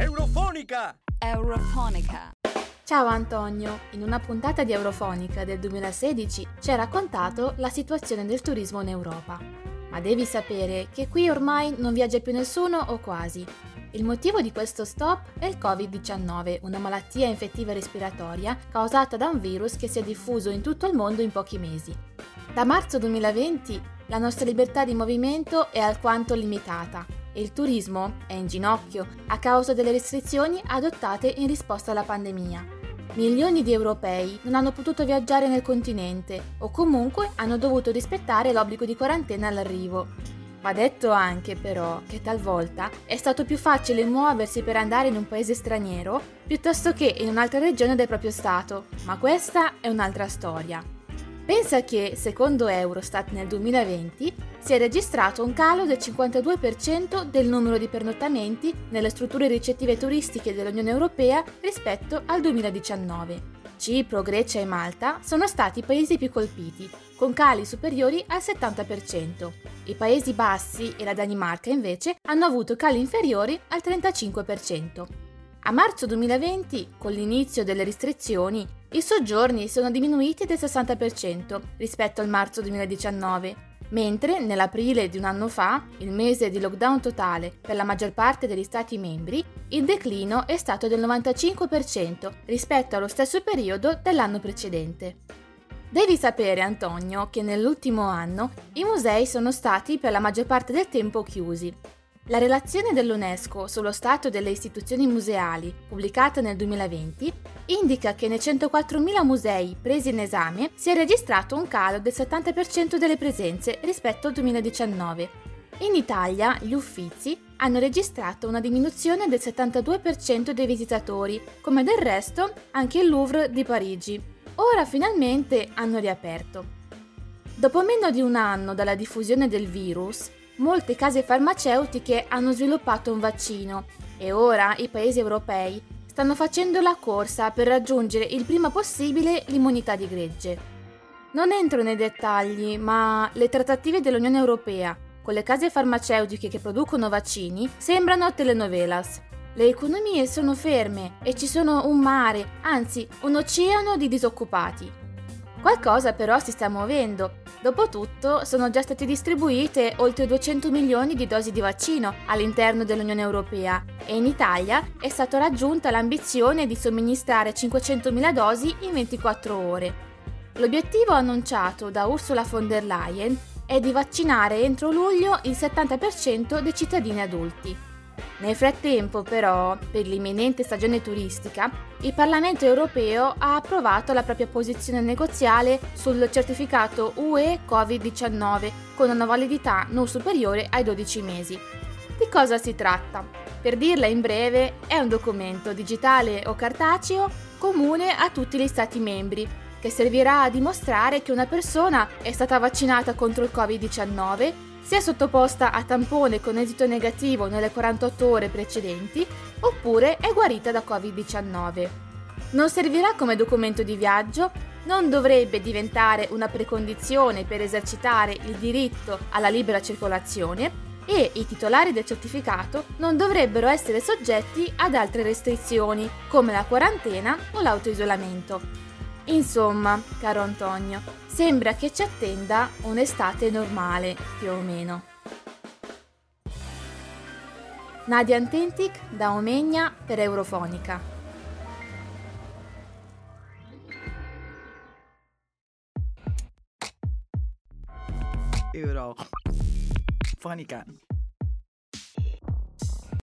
Eurofonica! Eurofonica. Ciao Antonio, in una puntata di Eurofonica del 2016 ci hai raccontato la situazione del turismo in Europa. Ma devi sapere che qui ormai non viaggia più nessuno o quasi. Il motivo di questo stop è il Covid-19, una malattia infettiva respiratoria causata da un virus che si è diffuso in tutto il mondo in pochi mesi. Da marzo 2020 la nostra libertà di movimento è alquanto limitata il turismo è in ginocchio a causa delle restrizioni adottate in risposta alla pandemia. Milioni di europei non hanno potuto viaggiare nel continente o comunque hanno dovuto rispettare l'obbligo di quarantena all'arrivo. Va detto anche però che talvolta è stato più facile muoversi per andare in un paese straniero piuttosto che in un'altra regione del proprio Stato, ma questa è un'altra storia. Pensa che, secondo Eurostat nel 2020, si è registrato un calo del 52% del numero di pernottamenti nelle strutture ricettive turistiche dell'Unione Europea rispetto al 2019. Cipro, Grecia e Malta sono stati i paesi più colpiti, con cali superiori al 70%. I Paesi Bassi e la Danimarca invece hanno avuto cali inferiori al 35%. A marzo 2020, con l'inizio delle restrizioni, i soggiorni sono diminuiti del 60% rispetto al marzo 2019, mentre nell'aprile di un anno fa, il mese di lockdown totale per la maggior parte degli Stati membri, il declino è stato del 95% rispetto allo stesso periodo dell'anno precedente. Devi sapere, Antonio, che nell'ultimo anno i musei sono stati per la maggior parte del tempo chiusi la relazione dell'UNESCO sullo stato delle istituzioni museali, pubblicata nel 2020, indica che nei 104.000 musei presi in esame si è registrato un calo del 70% delle presenze rispetto al 2019. In Italia gli Uffizi hanno registrato una diminuzione del 72% dei visitatori, come del resto anche il Louvre di Parigi. Ora finalmente hanno riaperto. Dopo meno di un anno dalla diffusione del virus, molte case farmaceutiche hanno sviluppato un vaccino e ora i paesi europei stanno facendo la corsa per raggiungere il prima possibile l'immunità di gregge. Non entro nei dettagli, ma le trattative dell'Unione Europea con le case farmaceutiche che producono vaccini sembrano telenovelas. Le economie sono ferme e ci sono un mare, anzi un oceano di disoccupati. Qualcosa però si sta muovendo Dopotutto sono già state distribuite oltre 200 milioni di dosi di vaccino all'interno dell'Unione Europea e in Italia è stata raggiunta l'ambizione di somministrare 500.000 dosi in 24 ore. L'obiettivo annunciato da Ursula von der Leyen è di vaccinare entro luglio il 70% dei cittadini adulti. Nel frattempo, però, per l'imminente stagione turistica, il Parlamento europeo ha approvato la propria posizione negoziale sul certificato UE Covid-19 con una validità non superiore ai 12 mesi. Di cosa si tratta? Per dirla in breve, è un documento digitale o cartaceo comune a tutti gli Stati membri che servirà a dimostrare che una persona è stata vaccinata contro il Covid-19 sia sottoposta a tampone con esito negativo nelle 48 ore precedenti oppure è guarita da Covid-19. Non servirà come documento di viaggio, non dovrebbe diventare una precondizione per esercitare il diritto alla libera circolazione e i titolari del certificato non dovrebbero essere soggetti ad altre restrizioni come la quarantena o l'autoisolamento. Insomma, caro Antonio, sembra che ci attenda un'estate normale, più o meno. Nadia Antentic da Omegna per Eurofonica. Eurofonica.